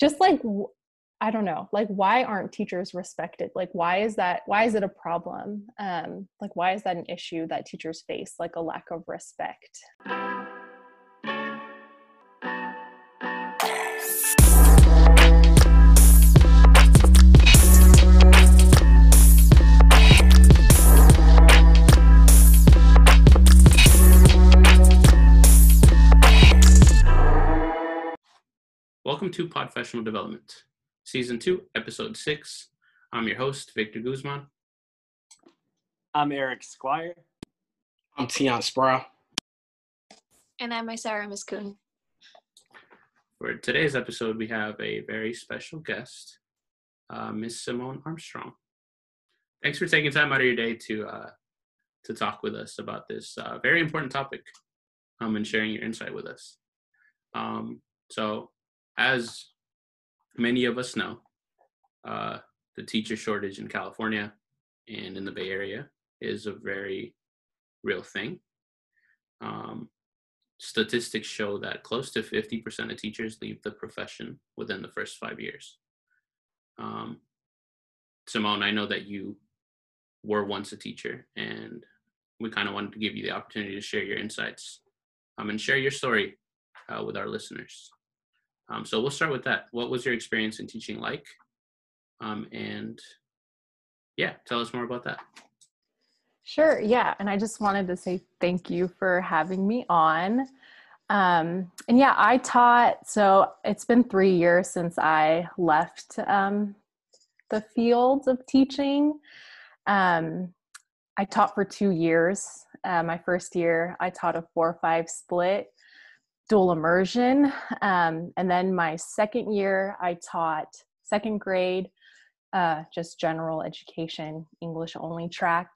just like I don't know, like why aren't teachers respected? Like why is that why is it a problem? Um like why is that an issue that teachers face like a lack of respect? Welcome to Podfessional Development, Season 2, Episode 6. I'm your host, Victor Guzman. I'm Eric Squire. I'm Tian Sproul. And I'm Sarah Miskun. For today's episode, we have a very special guest, uh, Miss Simone Armstrong. Thanks for taking time out of your day to uh, to talk with us about this uh, very important topic um, and sharing your insight with us. Um, so, as many of us know, uh, the teacher shortage in California and in the Bay Area is a very real thing. Um, statistics show that close to 50% of teachers leave the profession within the first five years. Um, Simone, I know that you were once a teacher, and we kind of wanted to give you the opportunity to share your insights um, and share your story uh, with our listeners. Um, so we'll start with that. What was your experience in teaching like? Um, and yeah, tell us more about that. Sure. Yeah. And I just wanted to say thank you for having me on. Um, and yeah, I taught, so it's been three years since I left um, the field of teaching. Um, I taught for two years. Uh, my first year, I taught a four five split dual immersion. Um, and then my second year, I taught second grade, uh, just general education, English only track.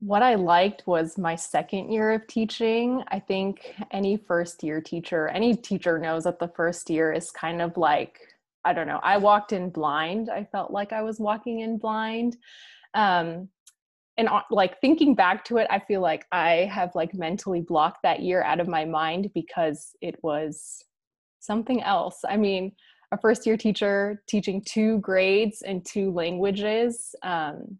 What I liked was my second year of teaching. I think any first year teacher, any teacher knows that the first year is kind of like, I don't know, I walked in blind. I felt like I was walking in blind. Um, and like thinking back to it i feel like i have like mentally blocked that year out of my mind because it was something else. I mean a first year teacher teaching two grades and two languages um,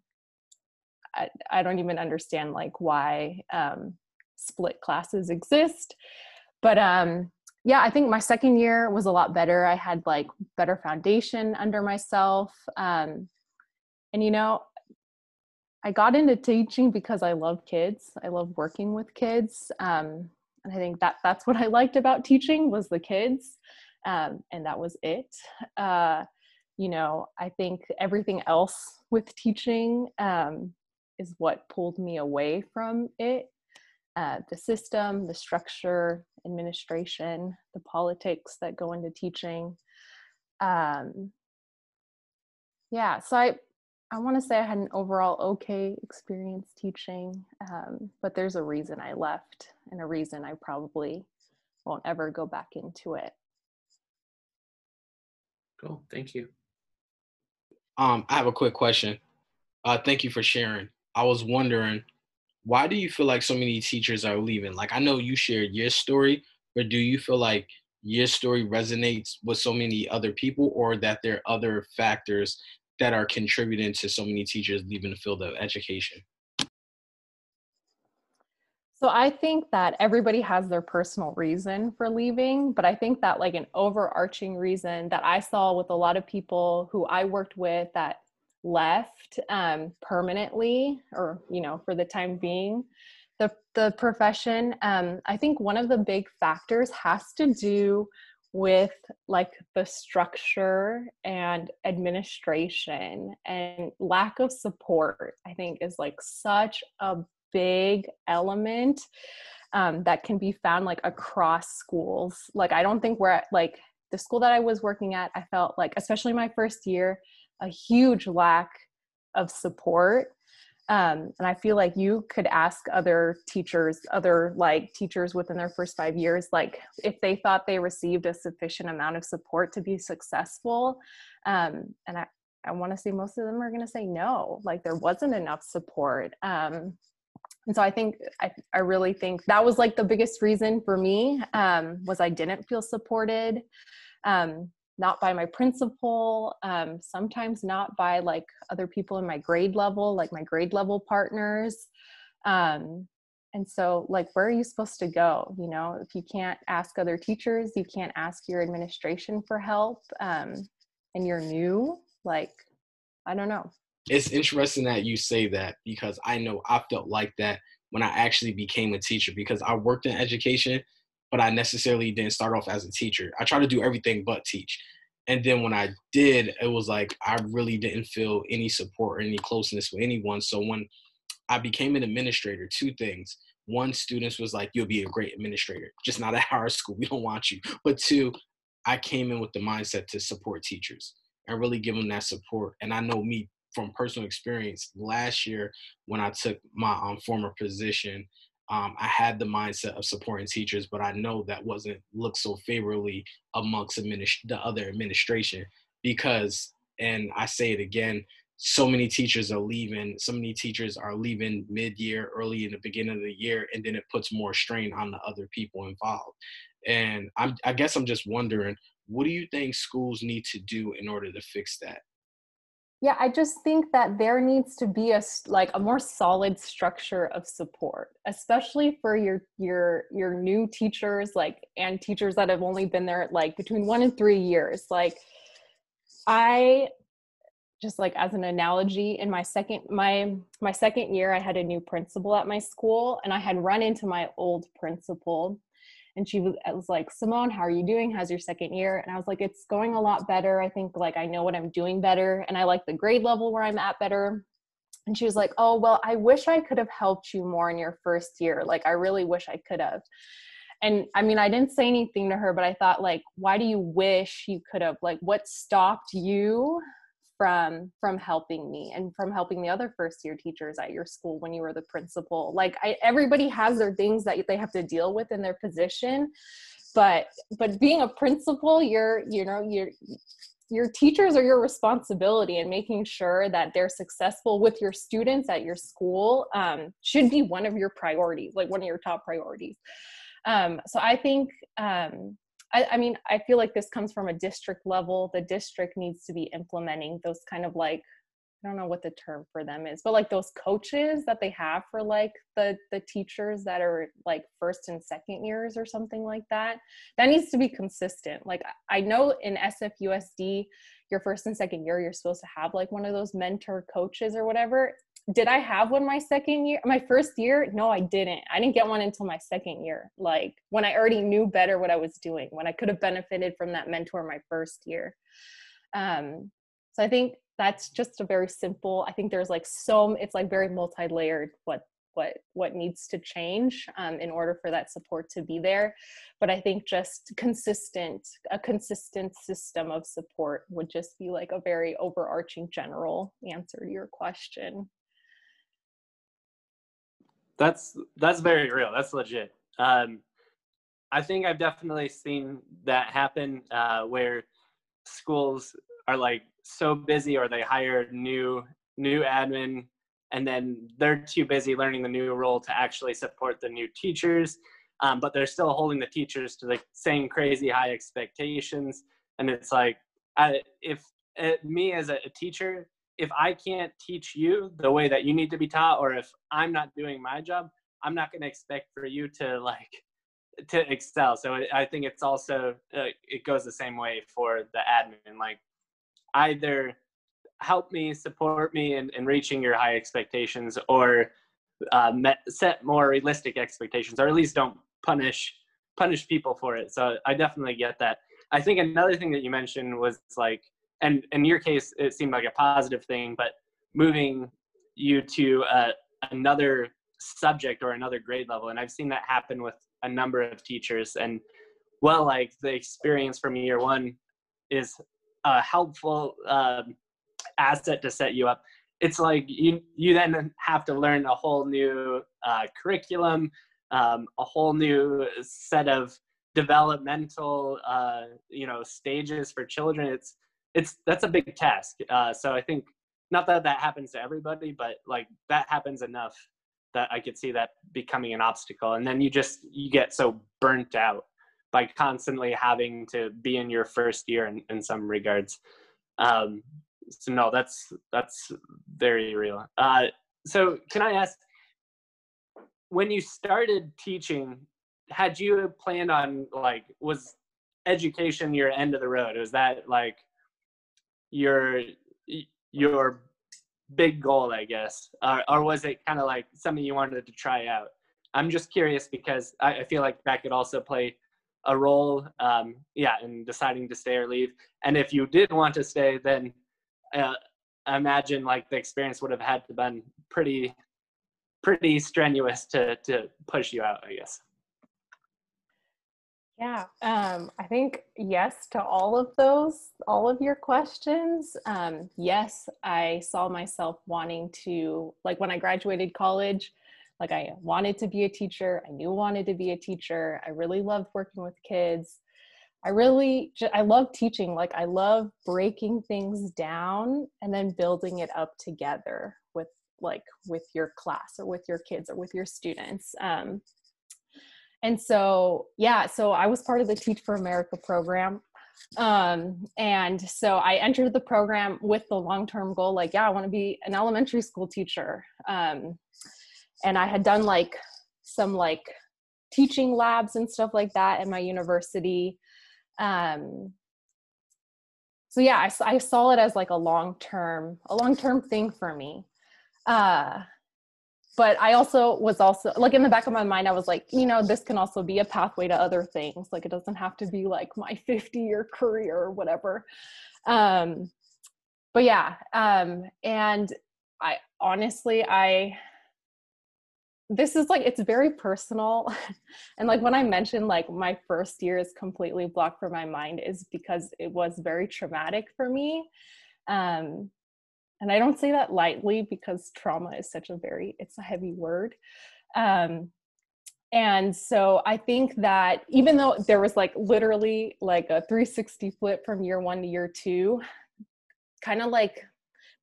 I, I don't even understand like why um, split classes exist. But um yeah i think my second year was a lot better. I had like better foundation under myself um and you know I got into teaching because I love kids. I love working with kids. Um, and I think that that's what I liked about teaching was the kids. Um, and that was it. Uh, you know, I think everything else with teaching um, is what pulled me away from it. Uh, the system, the structure, administration, the politics that go into teaching. Um, yeah, so I I want to say I had an overall okay experience teaching, um, but there's a reason I left and a reason I probably won't ever go back into it. Cool. Thank you. Um, I have a quick question. Uh, thank you for sharing. I was wondering, why do you feel like so many teachers are leaving? Like, I know you shared your story, but do you feel like your story resonates with so many other people, or that there are other factors that are contributing to so many teachers leaving the field of education? So I think that everybody has their personal reason for leaving, but I think that like an overarching reason that I saw with a lot of people who I worked with that left um, permanently or you know for the time being the the profession um, i think one of the big factors has to do with like the structure and administration and lack of support i think is like such a big element um, that can be found like across schools. Like i don't think we're at like the school that i was working at i felt like especially my first year a huge lack of support um, and i feel like you could ask other teachers other like teachers within their first five years like if they thought they received a sufficient amount of support to be successful um, and i, I want to say most of them are going to say no like there wasn't enough support. Um, and so i think I, I really think that was like the biggest reason for me um, was i didn't feel supported. Um, not by my principal, um, sometimes not by like other people in my grade level, like my grade level partners. Um, and so, like, where are you supposed to go? You know, if you can't ask other teachers, you can't ask your administration for help, um, and you're new, like, I don't know. It's interesting that you say that because I know I felt like that when I actually became a teacher because I worked in education but I necessarily didn't start off as a teacher. I tried to do everything but teach. And then when I did, it was like I really didn't feel any support or any closeness with anyone. So when I became an administrator, two things. One, students was like, you'll be a great administrator, just not at our school. We don't want you. But two, I came in with the mindset to support teachers and really give them that support. And I know me from personal experience last year when I took my um, former position, um, I had the mindset of supporting teachers, but I know that wasn't looked so favorably amongst administ- the other administration because, and I say it again, so many teachers are leaving. So many teachers are leaving mid-year, early in the beginning of the year, and then it puts more strain on the other people involved. And I'm, I guess I'm just wondering, what do you think schools need to do in order to fix that? Yeah i just think that there needs to be a like a more solid structure of support especially for your your your new teachers like and teachers that have only been there like between one and three years. Like i just like as an analogy in my second my my second year i had a new principal at my school and i had run into my old principal and she was, was like simone how are you doing? How's your second year? And i was like it's going a lot better. I think like i know what i'm doing better and i like the grade level where i'm at better. And she was like oh well i wish i could have helped you more in your first year. Like i really wish i could have. And i mean i didn't say anything to her but i thought like why do you wish you could have? Like what stopped you from from helping me and from helping the other first year teachers at your school when you were the principal. Like I, everybody has their things that they have to deal with in their position but but being a principal you're you know you're your teachers are your responsibility and making sure that they're successful with your students at your school um, should be one of your priorities like one of your top priorities. Um, so i think um, I, I mean, I feel like this comes from a district level. The district needs to be implementing those kind of like I don't know what the term for them is, but like those coaches that they have for like the the teachers that are like first and second years or something like that. That needs to be consistent. Like I know in SFUSD, your first and second year, you're supposed to have like one of those mentor coaches or whatever did I have one my second year? My first year? No, I didn't. I didn't get one until my second year. Like when I already knew better what I was doing, when I could have benefited from that mentor my first year. Um, so I think that's just a very simple. I think there's like so it's like very multi-layered what what what needs to change um, in order for that support to be there. But I think just consistent a consistent system of support would just be like a very overarching general answer to your question that's that's very real. That's legit. Um, I think I've definitely seen that happen uh, where schools are like so busy or they hire new new admin and then they're too busy learning the new role to actually support the new teachers um, but they're still holding the teachers to the same crazy high expectations and it's like I, if uh, me as a, a teacher if I can't teach you the way that you need to be taught, or if I'm not doing my job, I'm not going to expect for you to like to excel. So I think it's also uh, it goes the same way for the admin. Like either help me, support me in, in reaching your high expectations, or uh, met, set more realistic expectations, or at least don't punish punish people for it. So I definitely get that. I think another thing that you mentioned was like and in your case, it seemed like a positive thing, but moving you to uh, another subject or another grade level. And I've seen that happen with a number of teachers. And well, like the experience from year one is a helpful um, asset to set you up. It's like you you then have to learn a whole new uh, curriculum, um, a whole new set of developmental uh, you know stages for children. It's it's that's a big task. Uh, so I think not that that happens to everybody, but like that happens enough that I could see that becoming an obstacle. And then you just you get so burnt out by constantly having to be in your first year in, in some regards. Um, so no, that's that's very real. Uh, so can I ask, when you started teaching, had you planned on like was education your end of the road? Was that like your your big goal, I guess, or, or was it kind of like something you wanted to try out? I'm just curious because I, I feel like that could also play a role, um, yeah, in deciding to stay or leave. And if you did want to stay, then uh, imagine like the experience would have had to been pretty, pretty strenuous to to push you out. I guess. Yeah, um, I think yes to all of those, all of your questions. Um, yes, I saw myself wanting to, like when I graduated college, like I wanted to be a teacher. I knew I wanted to be a teacher. I really loved working with kids. I really, I love teaching. Like I love breaking things down and then building it up together with like with your class or with your kids or with your students. Um, and so yeah so i was part of the teach for america program um, and so i entered the program with the long-term goal like yeah i want to be an elementary school teacher um, and i had done like some like teaching labs and stuff like that at my university um, so yeah I, I saw it as like a long-term a long-term thing for me uh, but I also was also like in the back of my mind, I was like, you know, this can also be a pathway to other things. Like it doesn't have to be like my 50 year career or whatever. Um, but yeah, um, and I honestly, I this is like it's very personal and like when i mentioned like my first year is completely blocked from my mind is because it was very traumatic for me um and i don't say that lightly because trauma is such a very it's a heavy word. Um, and so i think that even though there was like literally like a 360 flip from year one to year two kind of like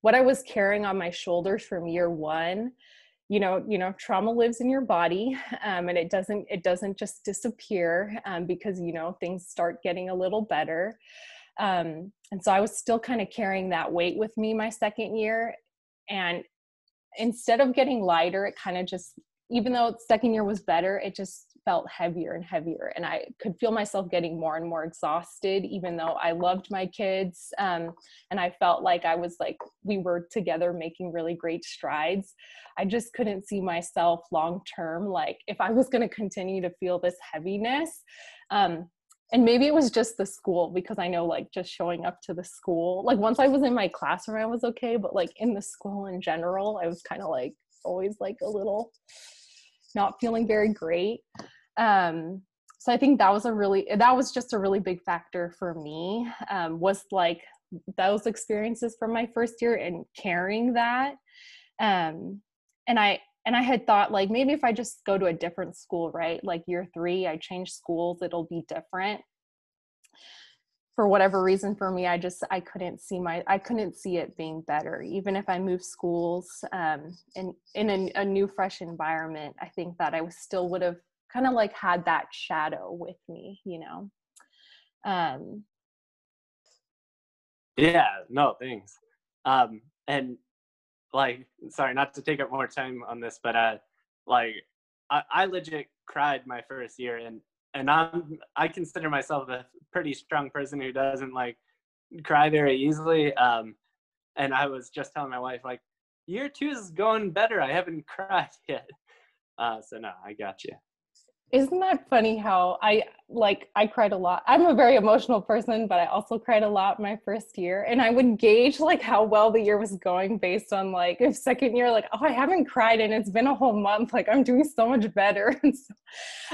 what i was carrying on my shoulders from year one you know you know trauma lives in your body um, and it doesn't it doesn't just disappear um, because you know things start getting a little better um, and so I was still kind of carrying that weight with me my second year. And instead of getting lighter, it kind of just, even though second year was better, it just felt heavier and heavier. And I could feel myself getting more and more exhausted, even though I loved my kids. Um, and I felt like I was like, we were together making really great strides. I just couldn't see myself long term. Like, if I was going to continue to feel this heaviness, um, and maybe it was just the school because i know like just showing up to the school like once i was in my classroom i was okay but like in the school in general i was kind of like always like a little not feeling very great. Um so i think that was a really that was just a really big factor for me um was like those experiences from my first year and carrying that. Um and i and I had thought like maybe if I just go to a different school, right? Like year three, I change schools, it'll be different. For whatever reason, for me, I just I couldn't see my I couldn't see it being better. Even if I moved schools um, in in a, a new fresh environment, I think that I still would have kind of like had that shadow with me, you know. Um, yeah. No. Thanks. Um, and like sorry not to take up more time on this but uh like I, I legit cried my first year and and i'm i consider myself a pretty strong person who doesn't like cry very easily um and i was just telling my wife like year two is going better. I haven't cried yet. Uh so no i got you isn't that funny how I like I cried a lot. I'm a very emotional person, but I also cried a lot my first year. And I would gauge like how well the year was going based on like if second year, like, oh, I haven't cried and it's been a whole month. Like I'm doing so much better. and, so,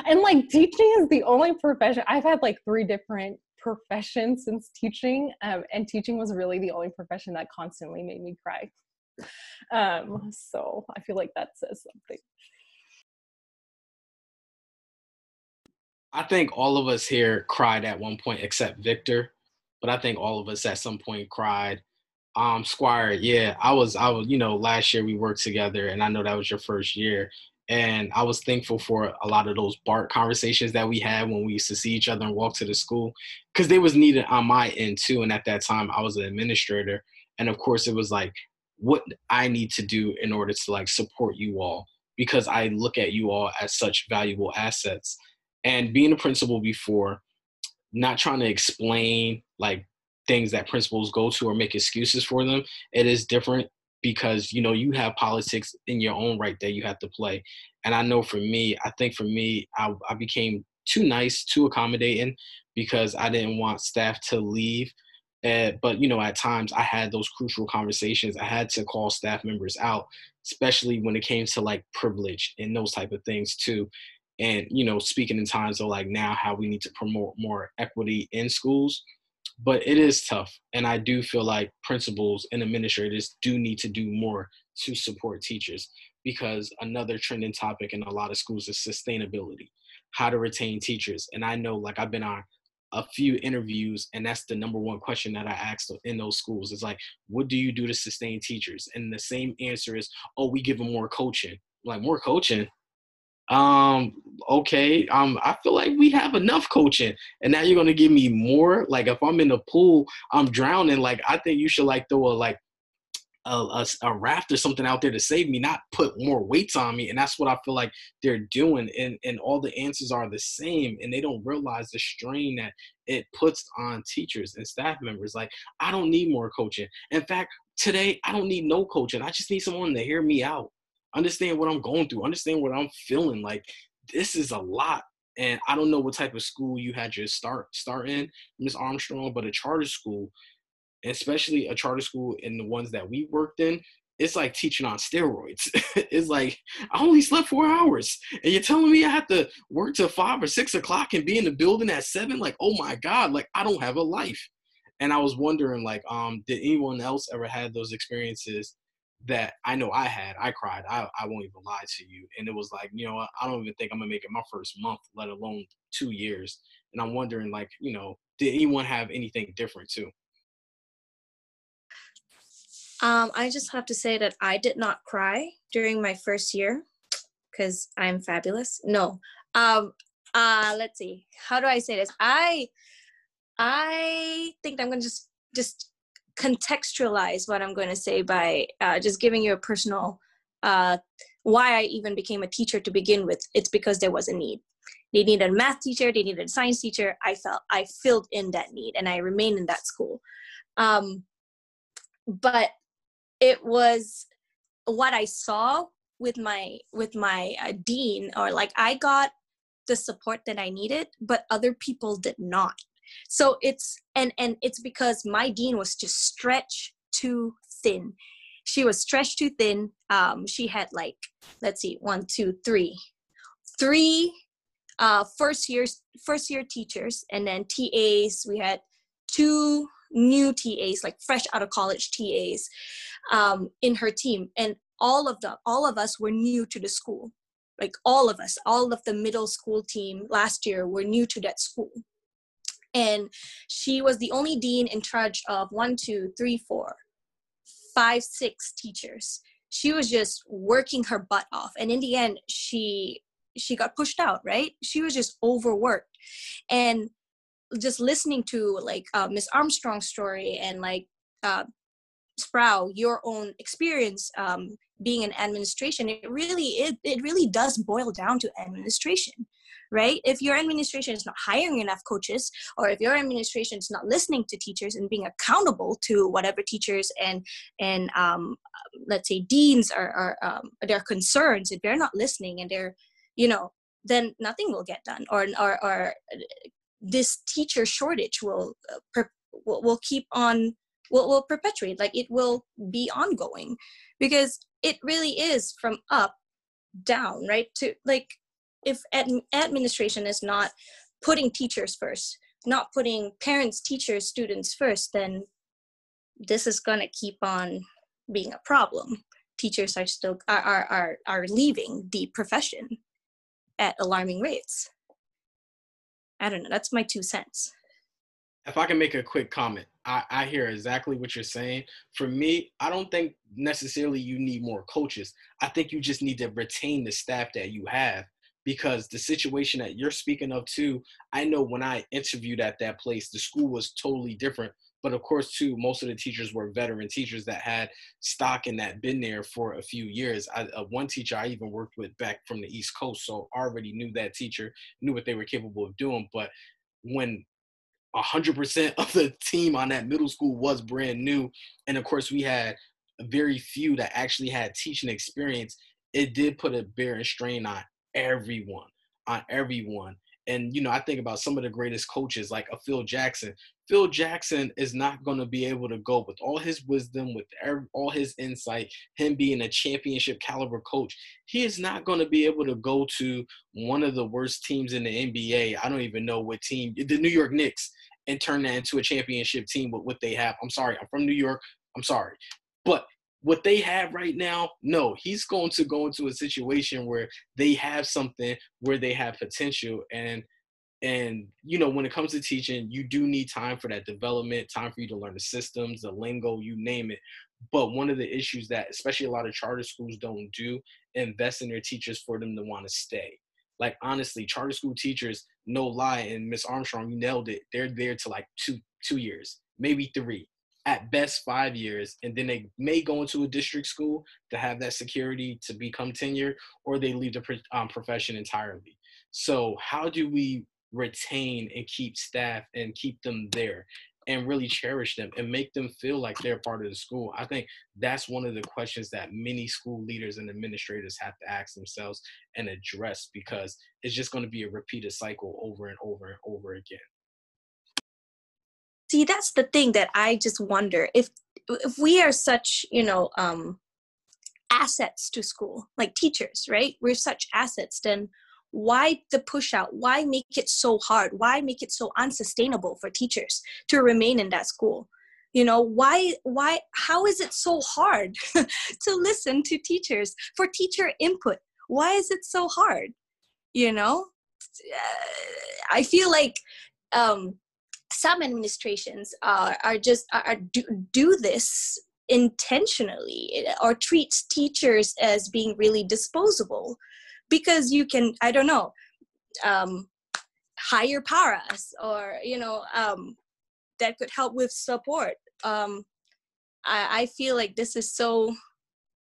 and like teaching is the only profession I've had like three different professions since teaching. Um, and teaching was really the only profession that constantly made me cry. Um, so I feel like that says something. I think all of us here cried at one point except Victor, but I think all of us at some point cried. Um, Squire, yeah, I was, I was, you know, last year we worked together, and I know that was your first year, And I was thankful for a lot of those BART conversations that we had when we used to see each other and walk to the school because they was needed on my end too. And at that time, I was an administrator. And of course, it was like, what I need to do in order to like support you all because I look at you all as such valuable assets. And being a principal before, not trying to explain like things that principals go to or make excuses for them, it is different because you know you have politics in your own right that you have to play. And I know for me, I think for me, I, I became too nice, too accommodating because I didn't want staff to leave uh, but you know, at times I had those crucial conversations. I had to call staff members out, especially when it came to like privilege and those type of things too. And you know, speaking in times of like now how we need to promote more equity in schools. But it is tough, and I do feel like principals and administrators do need to do more to support teachers because another trending topic in a lot of schools is sustainability, how to retain teachers. And I know, like I've been on a few interviews and that's the number one question that i asked in those schools is like what do you do to sustain teachers and the same answer is oh we give them more coaching like more coaching um okay um i feel like we have enough coaching and now you're gonna give me more like if i'm in the pool i'm drowning like i think you should like throw a like a, a, a, raft or something out there to save me, not put more weights on me. And that's what I feel like they're doing. And, and all the answers are the same. And they don't realize the strain that it puts on teachers and staff members. Like, I don't need more coaching. In fact, today, I don't need no coaching. I just need someone to hear me out, understand what I'm going through, understand what I'm feeling. Like, this is a lot. And I don't know what type of school you had your start start in, Miss Armstrong, but a charter school especially a charter school and the ones that we worked in, it's like teaching on steroids. it's like I only slept four hours, and you're telling me I have to work till five or six o'clock and be in the building at seven. Like, oh my god, like I don't have a life. And I was wondering, like, um, did anyone else ever had those experiences that I know I had? I cried. I I won't even lie to you. And it was like, you know, I don't even think I'm gonna make it my first month, let alone two years. And I'm wondering, like, you know, did anyone have anything different too? Um, I just have to say that I did not cry during my first year because I'm fabulous. No. Um, uh, let's see. How do I say this? I I think I'm gonna just just contextualize what I'm going to say by uh, just giving you a personal uh, why I even became a teacher to begin with. It's because there was a need. They needed a math teacher. They needed a science teacher. I felt I filled in that need, and I remained in that school. Um, but it was what I saw with my with my uh, dean or like I got the support that I needed but other people did not so it's and and it's because my dean was just stretched too thin. She was stretched too thin. Um she had like let's see one two three. Three uh first years first year teachers and then tas we had two new tas like fresh out of college tas um, in her team. And all of the all of us were new to the school. Like all of us all of the middle school team last year were new to that school and she was the only dean in charge of one two three four five six teachers. She was just working her butt off. And in the end she she got pushed out right? She was just overworked. And just listening to like uh, miss armstrong's story and like uh, Sproul, your own experience um, being in administration, it really it, it really does boil down to administration, right? If your administration is not hiring enough coaches, or if your administration is not listening to teachers and being accountable to whatever teachers and and um, let's say deans are, are um, their concerns, if they're not listening and they're you know then nothing will get done, or or, or this teacher shortage will uh, will, will keep on will, will perpetuate like it will be ongoing because it really is from up down right to like if ad- administration is not putting teachers first not putting parents teachers students first then this is going to keep on being a problem teachers are still are, are are are leaving the profession at alarming rates i don't know that's my two cents if i can make a quick comment I, I hear exactly what you're saying. For me, I don't think necessarily you need more coaches. I think you just need to retain the staff that you have because the situation that you're speaking of too, I know when I interviewed at that place, the school was totally different. But of course, too, most of the teachers were veteran teachers that had stock and that been there for a few years. I, uh, one teacher I even worked with back from the East Coast, so already knew that teacher, knew what they were capable of doing. But when 100% of the team on that middle school was brand new, and of course we had very few that actually had teaching experience, it did put a bearing strain on everyone, on everyone. And you know, I think about some of the greatest coaches like a Phil Jackson. Phil Jackson is not going to be able to go with all his wisdom, with all his insight, him being a championship caliber coach. He is not going to be able to go to one of the worst teams in the NBA. I don't even know what team, the New York Knicks, and turn that into a championship team with what they have. I'm sorry, I'm from New York. I'm sorry. But what they have right now, no, he's going to go into a situation where they have something where they have potential. And and you know when it comes to teaching you do need time for that development time for you to learn the systems the lingo you name it. But one of the issues that especially a lot of charter schools don't do invest in their teachers for them to want to stay. Like honestly charter school teachers no lie and miss armstrong you nailed it they're there to like two two years maybe three at best five years, and then they may go into a district school to have that security to become tenured, or they leave the um, profession entirely. So, how do we retain and keep staff and keep them there and really cherish them and make them feel like they're part of the school? I think that's one of the questions that many school leaders and administrators have to ask themselves and address because it's just going to be a repeated cycle over and over and over again see that's the thing that i just wonder if if we are such you know um assets to school like teachers right? We're such assets then why the push out? Why make it so hard? Why make it so unsustainable for teachers to remain in that school? You know why why how is it so hard to listen to teachers for teacher input? Why is it so hard? You know? I feel like um some administrations are, are just are, do, do this intentionally or treats teachers as being really disposable because you can i don't know um, hire paras or you know um, that could help with support. Um, I, I feel like this is so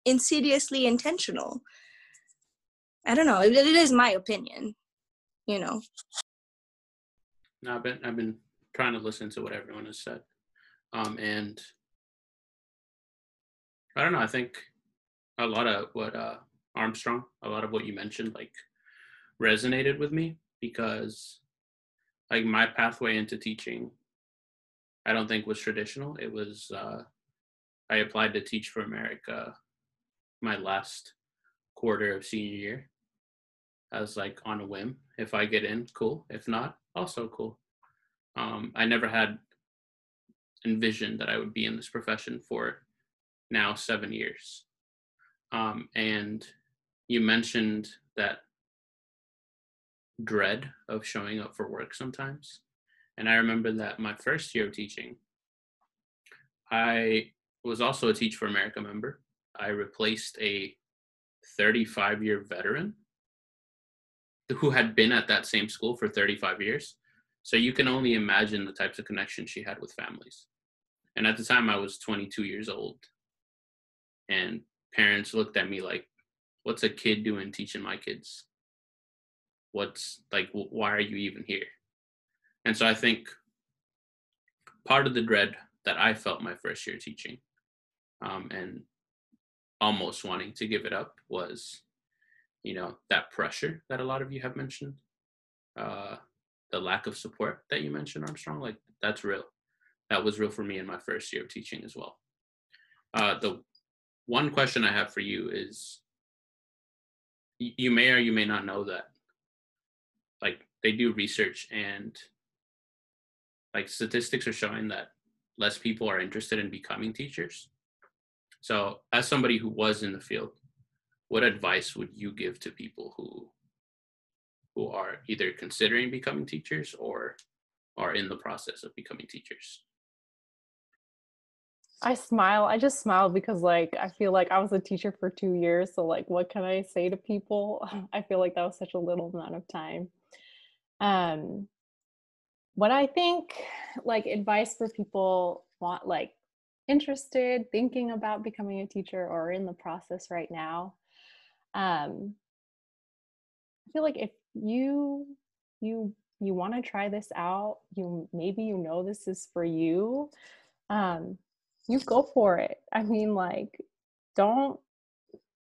insidiously intentional. I don't know it, it is my opinion you know. No, I've been I've been trying to listen to what everyone has said. Um, and I don't know, I think a lot of what uh, Armstrong, a lot of what you mentioned, like resonated with me because like my pathway into teaching, I don't think was traditional. It was, uh, I applied to Teach for America my last quarter of senior year. I was like on a whim. If I get in, cool. If not, also cool. Um, I never had envisioned that I would be in this profession for now seven years. Um, and you mentioned that dread of showing up for work sometimes. And I remember that my first year of teaching, I was also a Teach for America member. I replaced a 35 year veteran who had been at that same school for 35 years. So you can only imagine the types of connections she had with families. And at the time, I was 22 years old. And parents looked at me like, what's a kid doing teaching my kids? What's like, why are you even here? And so I think part of the dread that I felt my first year teaching um, and almost wanting to give it up was, you know, that pressure that a lot of you have mentioned. Uh, the lack of support that you mentioned, Armstrong, like that's real. That was real for me in my first year of teaching as well. Uh, the one question I have for you is you may or you may not know that like they do research and like statistics are showing that less people are interested in becoming teachers. So, as somebody who was in the field, what advice would you give to people who who are either considering becoming teachers or are in the process of becoming teachers? I smile. I just smile because like I feel like I was a teacher for 2 years, so like what can I say to people? I feel like that was such a little amount of time. Um what I think like advice for people want like interested, thinking about becoming a teacher or in the process right now. Um I feel like if you you you want to try this out, you maybe you know this is for you. Um you go for it. I mean, like, don't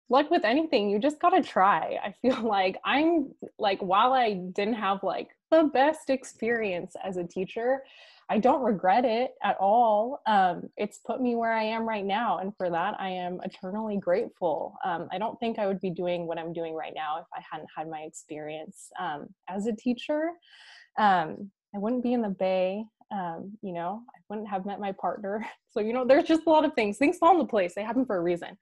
like with anything, you just gotta try. I feel like I'm like, while I didn't have like the best experience as a teacher, I don't regret it at all. Um, it's put me where I am right now, and for that, I am eternally grateful. Um, I don't think I would be doing what I'm doing right now if I hadn't had my experience um, as a teacher. Um, I wouldn't be in the Bay um, you know, I wouldn't have met my partner. So, you know, there's just a lot of things. Things fall into place. They happen for a reason.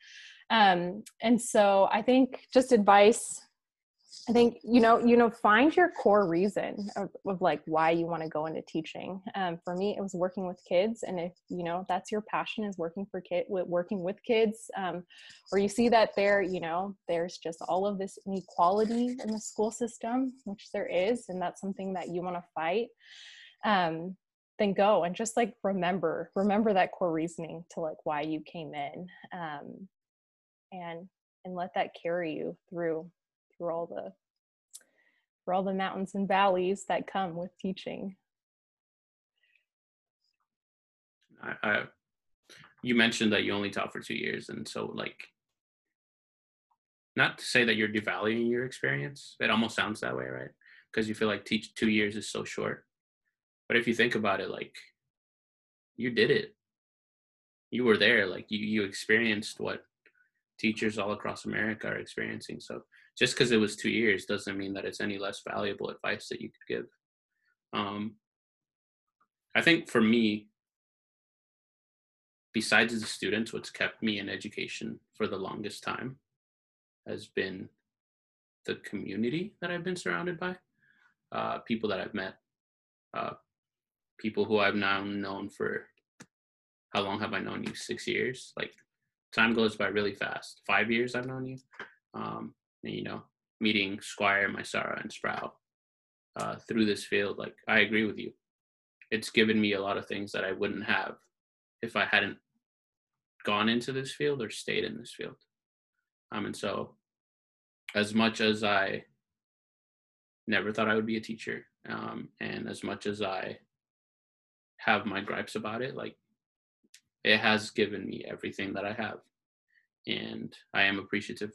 Um, and so I think just advice, I think, you know, you know, find your core reason of, of like why you want to go into teaching. Um, for me, it was working with kids. And if, you know, that's your passion is working for kid working with kids, um, or you see that there, you know, there's just all of this inequality in the school system, which there is, and that's something that you want to fight. Um, then go and just like remember remember that core reasoning to like why you came in um and and let that carry you through through all the through all the mountains and valleys that come with teaching I, I you mentioned that you only taught for two years and so like not to say that you're devaluing your experience it almost sounds that way right because you feel like teach two years is so short but if you think about it, like you did it. You were there. Like you you experienced what teachers all across America are experiencing. So just because it was two years doesn't mean that it's any less valuable advice that you could give. Um, I think for me, besides the students, what's kept me in education for the longest time has been the community that I've been surrounded by, uh, people that I've met, uh, people who I've now known for how long have I known you? Six years. Like time goes by really fast. Five years I've known you. Um, you know, meeting Squire, Mysara, and Sproul uh, through this field, like I agree with you. It's given me a lot of things that I wouldn't have if I hadn't gone into this field or stayed in this field. Um, and so, as much as I never thought I would be a teacher, um, and as much as I have my gripes about it like it has given me everything that i have and i am appreciative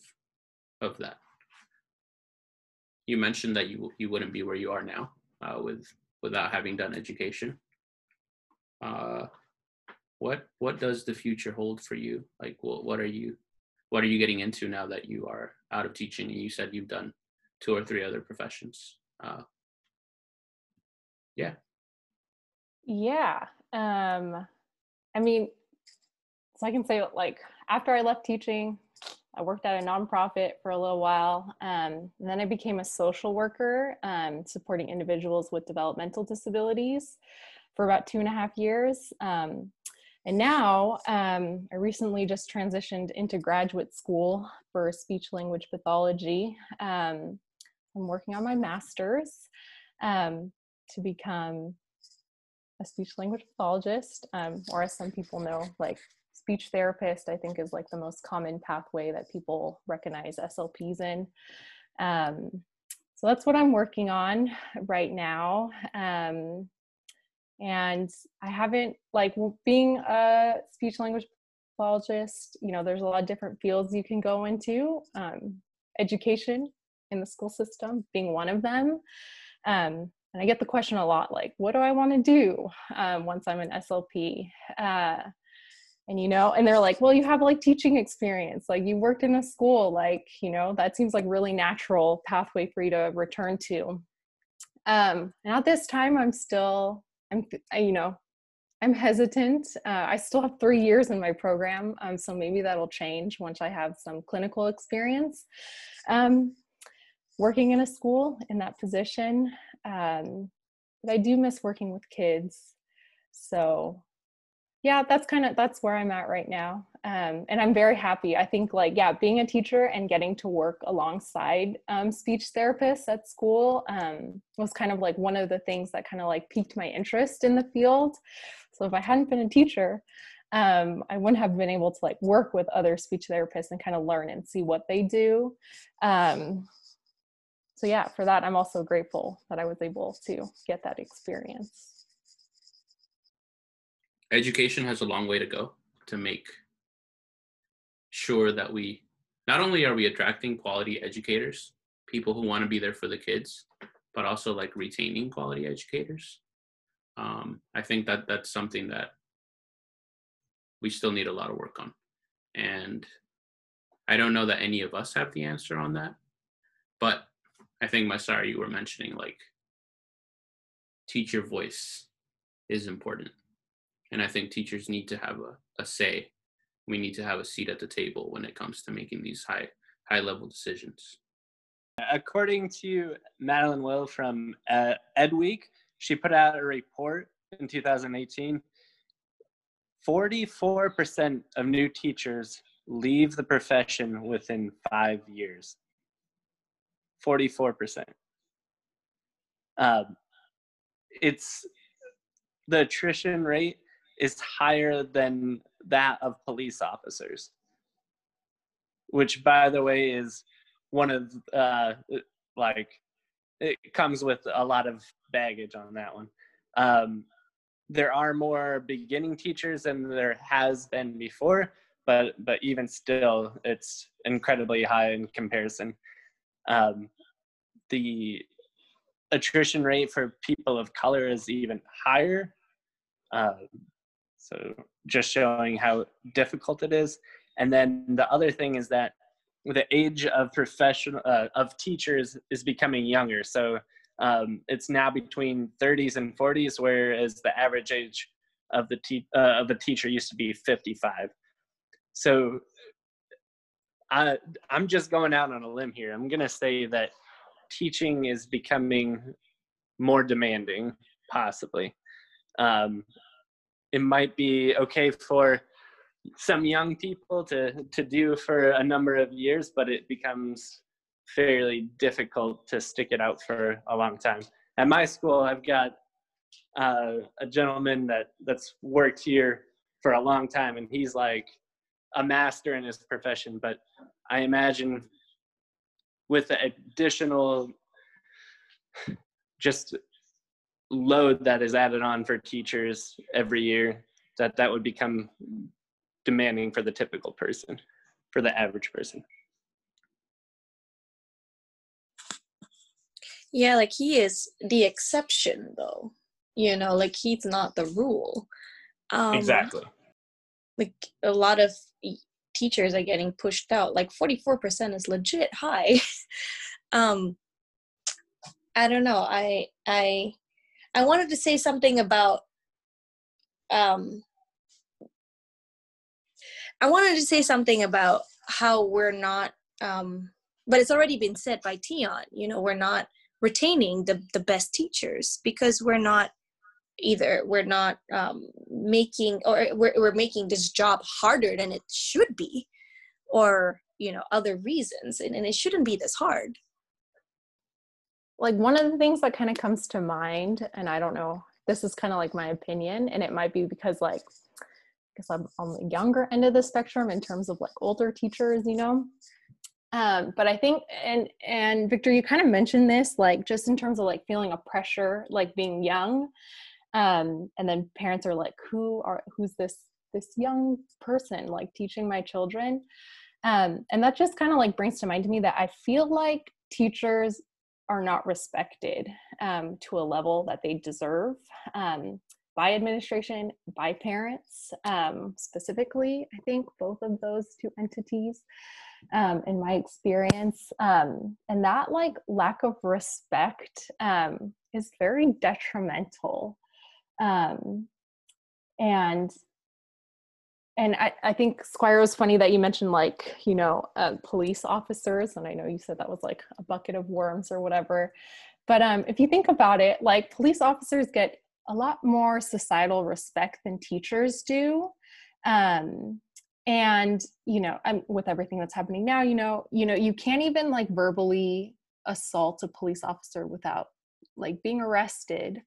of that. You mentioned that you you wouldn't be where you are now uh, with without having done education. Uh, what what does the future hold for you? Like what, what are you what are you getting into now that you are out of teaching and you said you've done two or three other professions? Uh, yeah. Yeah. Um, I mean, so I can say like after I left teaching, I worked at a nonprofit for a little while. Um, and then I became a social worker um, supporting individuals with developmental disabilities for about two and a half years. Um, and now um, I recently just transitioned into graduate school for speech language pathology. Um, I'm working on my master's um, to become a speech language pathologist, or as some people know, like speech therapist, I think is like the most common pathway that people recognize SLPs in. Um, so that's what I'm working on right now. Um, and I haven't, like, being a speech language pathologist, you know, there's a lot of different fields you can go into. Um, education in the school system being one of them. Um, and I get the question a lot, like, what do I want to do um, once I'm an SLP? Uh, and you know, and they're like, well, you have like teaching experience, like you worked in a school, like you know, that seems like really natural pathway for you to return to. Um, and at this time, I'm still, I'm, you know, I'm hesitant. Uh, I still have three years in my program, um, so maybe that'll change once I have some clinical experience. Um, working in a school in that position. Um, but I do miss working with kids. So yeah that's kind of that's where i'm at right now um, and i'm very happy. I think like yeah being a teacher and getting to work alongside um, speech therapists at school um, was kind of like one of the things that kind of like piqued my interest in the field. So if i hadn't been a teacher um, i wouldn't have been able to like work with other speech therapists and kind of learn and see what they do. Um, so yeah for that i'm also grateful that i was able to get that experience education has a long way to go to make sure that we not only are we attracting quality educators, people who want to be there for the kids, but also like retaining quality educators. Um, I think that that's something that we still need a lot of work on. And I don't know that any of us have the answer on that. But I think, Masari, you were mentioning like teacher voice is important. And I think teachers need to have a, a say. We need to have a seat at the table when it comes to making these high high level decisions. According to Madeline Will from uh, EdWeek, she put out a report in 2018. 44% of new teachers leave the profession within five years. 44%. Um, it's the attrition rate is higher than that of police officers which by the way is one of uh like it comes with a lot of baggage on that one. Um there are more beginning teachers than there has been before but but even still it's incredibly high in comparison. Um the attrition rate for people of color is even higher. Um, so just showing how difficult it is. And then the other thing is that the age of professional uh, of teachers is becoming younger. So um, it's now between 30s and 40s, whereas the average age of the te- uh, of a teacher used to be 55. So I I'm just going out on a limb here. I'm gonna say that teaching is becoming more demanding, possibly. Um, it might be okay for some young people to to do for a number of years but it becomes fairly difficult to stick it out for a long time. At my school i've got uh, a gentleman that that's worked here for a long time and he's like a master in his profession but i imagine with the additional just load that is added on for teachers every year that that would become demanding for the typical person for the average person. Yeah like he is the exception though. You know like he's not the rule. Um, exactly. like a lot of teachers are getting pushed out. Like 44% is legit high. Um i don't know. I i I wanted to say something about um, I wanted to say something about how we're not um, but it's already been said by Tion, you know, we're not retaining the the best teachers because we're not either we're not um, making or we're, we're making this job harder than it should be or you know other reasons and, and it shouldn't be this hard like one of the things that kind of comes to mind and i don't know this is kind of like my opinion and it might be because like because i'm on the younger end of the spectrum in terms of like older teachers you know? Um, but i think and and victor you kind of mentioned this like just in terms of like feeling a pressure like being young um, and then parents are like who are who's this this young person like teaching my children? Um, and that just kind of like brings to mind to me that i feel like teachers are not respected um, to a level that they deserve um, by administration, by parents, um, specifically, I think both of those two entities um, in my experience. Um, and that like lack of respect um, is very detrimental. and and I, I think squire was funny that you mentioned like you know uh, police officers and i know you said that was like a bucket of worms or whatever. But um, if you think about it like police officers get a lot more societal respect than teachers do. Um, and you know I'm, with everything that's happening now you know you know you can't even like verbally assault a police officer without like being arrested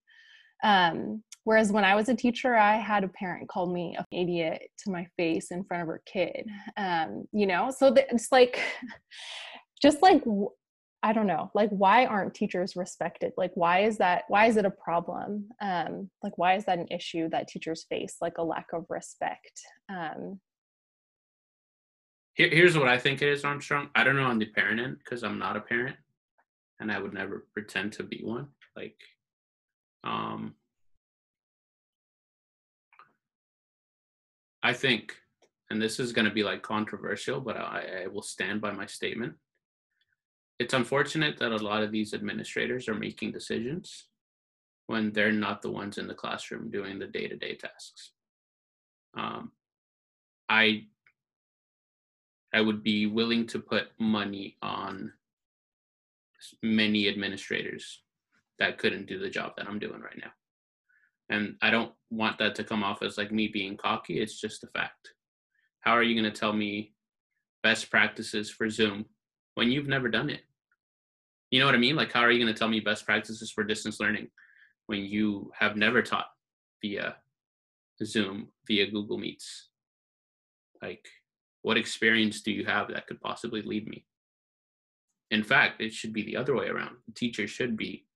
um, whereas when i was a teacher i had a parent call me an idiot to my face in front of her kid um, you know so it's like just like I don't know, like why aren't teachers respected? Like why is that why is it a problem? Um, like why is that an issue that teachers face, like a lack of respect? Um, Here, here's what I think it is, Armstrong. I don't know on the parent end because I'm not a parent, and I would never pretend to be one. Like, um, I think, and this is going to be like controversial, but I, I will stand by my statement it's unfortunate that a lot of these administrators are making decisions when they're not the ones in the classroom doing the day-to-day tasks. Um, I I would be willing to put money on many administrators that couldn't do the job that I'm doing right now. And I don't want that to come off as like me being cocky. It's just a fact. How are you going to tell me best practices for Zoom when you've never done it? You know what I mean? Like, how are you going to tell me best practices for distance learning when you have never taught via Zoom, via Google Meets? Like, what experience do you have that could possibly lead me? In fact, it should be the other way around. The teacher should be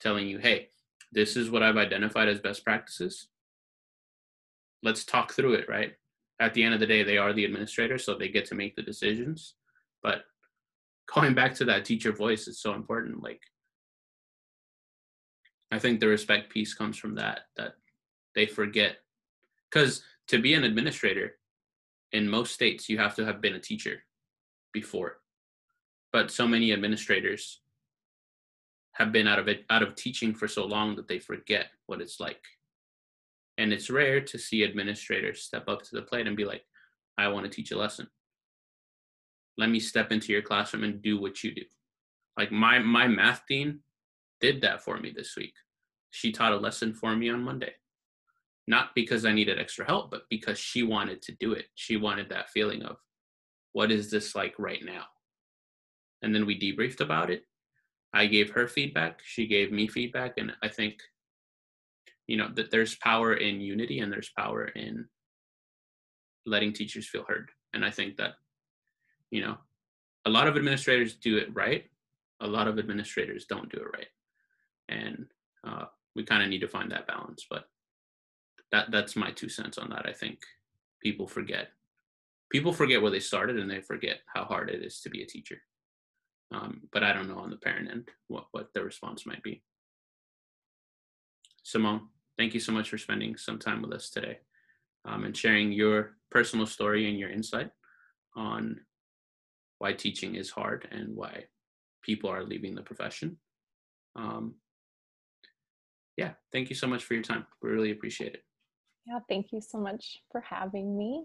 telling you, hey, this is what I've identified as best practices. Let's talk through it, right? At the end of the day, they are the administrator, so they get to make the decisions. But going back to that teacher voice is so important like i think the respect piece comes from that that they forget because to be an administrator in most states you have to have been a teacher before but so many administrators have been out of it out of teaching for so long that they forget what it's like. And it's rare to see administrators step up to the plate and be like i want to teach a lesson. Let me step into your classroom and do what you do. Like my my math dean did that for me this week. She taught a lesson for me on monday. Not because i needed extra help but because she wanted to do it. She wanted that feeling of what is this like right now? And then we debriefed about it i gave her feedback she gave me feedback and i think you know that there's power in unity and there's power in letting teachers feel heard. And i think that you know a lot of administrators do it right a lot of administrators don't do it right. And uh, we kind of need to find that balance but that that's my two cents on that i think. People forget. People forget where they started and they forget how hard it is to be a teacher um, but i don't know on the parent end what, what the response might be simone thank you so much for spending some time with us today um, and sharing your personal story and your insight on why teaching is hard and why people are leaving the profession. Um, yeah, thank you so much for your time. We really appreciate it. Yeah, thank you so much for having me.